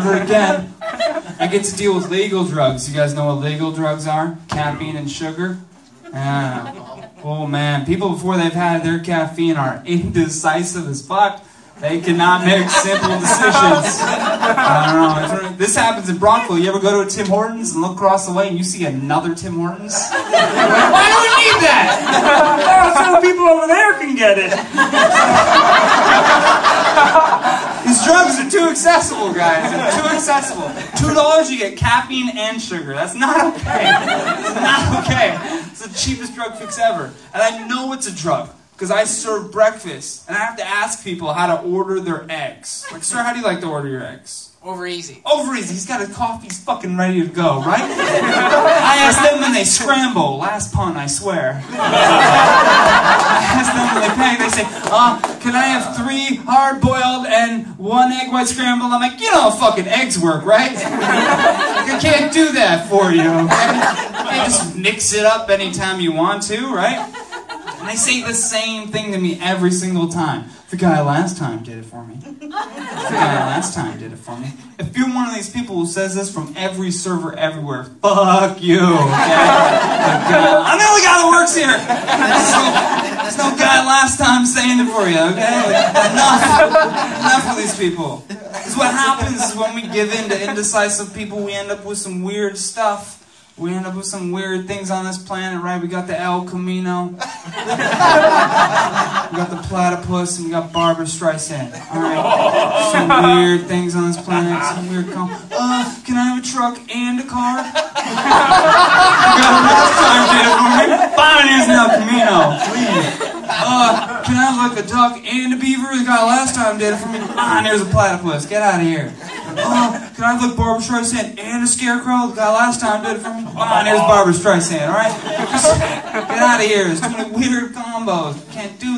Never again. I get to deal with legal drugs. You guys know what legal drugs are? Caffeine and sugar. Yeah. Oh man, people before they've had their caffeine are indecisive as fuck. They cannot make simple decisions. I don't know. This happens in Brockville. You ever go to a Tim Hortons and look across the way and you see another Tim Hortons? Why do we need that? Oh, so people over there can get it. Drugs are too accessible, guys. They're too accessible. Two dollars, you get caffeine and sugar. That's not okay. It's not okay. It's the cheapest drug fix ever. And I know it's a drug because I serve breakfast and I have to ask people how to order their eggs. Like, sir, how do you like to order your eggs? Over easy. Over easy. He's got his coffee. Fucking ready to go, right? I ask them when they scramble. Last pun, I swear. Can I have three hard boiled and one egg white scrambled? I'm like, you know how fucking eggs work, right? I can't do that for you, okay? You just mix it up anytime you want to, right? And they say the same thing to me every single time. The guy last time did it for me. The guy last time did it for me. If you're one of these people who says this from every server everywhere, fuck you. Okay? I'm the only guy that works here. There's no, there's no guy last time you. Okay? Enough. Enough of these people. Because what happens is when we give in to indecisive people, we end up with some weird stuff. We end up with some weird things on this planet, right? We got the El Camino. We got the platypus and we got Barbra Streisand. All right, some weird things on this planet. Some weird. Com- uh, can I have a truck and a car? you got last time. Fine, an El Camino, please. Uh, have like a duck and a beaver? The guy last time did it for me. Fine, there's a platypus. Get out of here. Uh, can I have like Barbra Streisand and a scarecrow? The guy last time did it for me. Fine, there's Barbra Streisand. All right, get out of here. There's too many weird combos. Can't do